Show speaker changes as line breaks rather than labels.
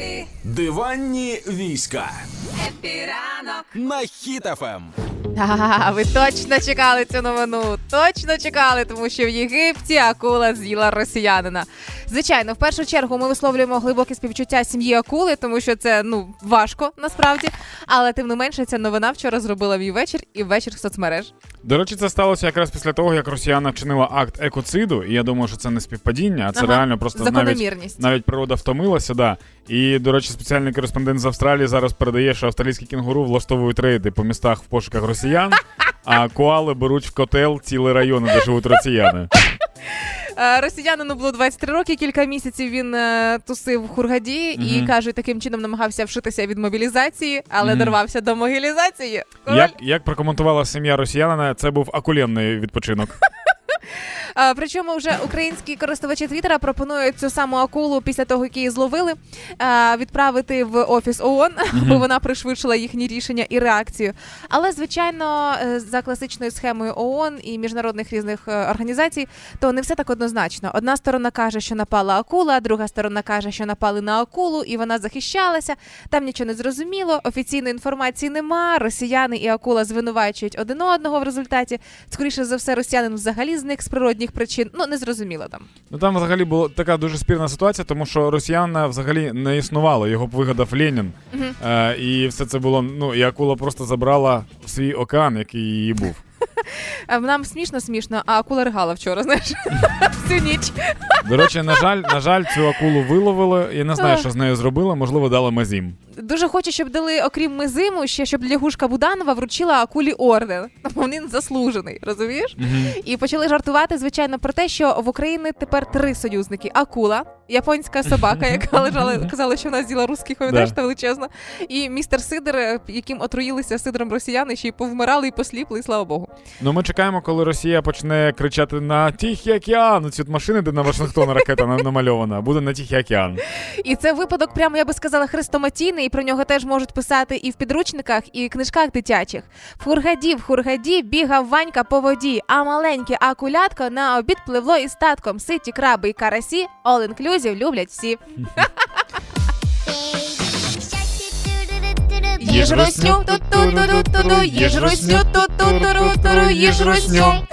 Епі,
Диванні війська
Хеппі ранок.
на Ем. Хіт-ФМ.
А, ви точно чекали цю новину. Точно чекали, тому що в Єгипті акула з'їла росіянина. Звичайно, в першу чергу ми висловлюємо глибоке співчуття сім'ї акули, тому що це ну важко насправді. Але тим не менше, ця новина вчора зробила мій вечір і вечір соцмереж.
До речі, це сталося якраз після того, як росіяна вчинила акт екоциду, і я думаю, що це не співпадіння, а це
Ага,
реально просто навіть, навіть природа втомилася. Да. І, до речі, спеціальний кореспондент з Австралії зараз передає, що австралійські кінгуру влаштовують рейди по містах в пошуках росіян, а коали беруть в котел цілі райони, де живуть росіяни.
Е, Росіянину було 23 роки, кілька місяців він е, тусив в Хургаді і каже, таким чином намагався вшитися від мобілізації, але дорвався до мобілізації.
Як, як прокоментувала сім'я росіянина, це був акуленний відпочинок.
А, причому вже українські користувачі Твіттера пропонують цю саму акулу після того, як її зловили, відправити в офіс ООН, бо вона пришвидшила їхні рішення і реакцію. Але звичайно, е, за класичною схемою ООН і міжнародних різних е, організацій, то не все так однозначно. Одна сторона каже, що напала акула, друга сторона каже, що напали на акулу, і вона захищалася. Там нічого не зрозуміло. Офіційної інформації нема. Росіяни і акула звинувачують один одного в результаті. Скоріше за все, росіянин взагалі зник з природних причин. Ну не зрозуміло там.
Ну там взагалі була така дуже спірна ситуація, тому що росіяна взагалі не існувало. Його б вигадав Ленін. Е, і все це було. Ну, і акула просто забрала свій океан, який її був.
А нам смішно, смішно, а акула ригала вчора, знаєш, всю ніч.
До речі, на жаль, на жаль, цю акулу виловили. Я не знаю, що з нею зробили. Можливо, дали мазім.
Дуже хочу, щоб дали, окрім мизиму, ще щоб лягушка Буданова вручила акулі орден. Він заслужений, розумієш? І почали жартувати, звичайно, про те, що в Україні тепер три союзники: акула, японська собака, яка лежала, казала, що вона з'їла русських, пам'ятаєш, та величезна, і містер Сидор, е, яким отруїлися сидром росіяни, ще й повмирали і посліпли, і слава Богу.
Ну, ми чекаємо, коли Росія почне кричати на Тихий океан. Ці машини, де на Вашингтон ракета намальована, буде на Тихий океан.
І це випадок, прямо я би сказала, хрестоматійний, про нього теж можуть писати і в підручниках, і в книжках дитячих. В хургаді, в хургаді бігав Ванька по воді, а маленьке акулятко на обід пливло із татком. Ситі краби і карасі, all inclusive люблять всі. Їж русню, ту-ту-ту-ту-ту, їж русню, ту-ту-ту-ту, їж русню.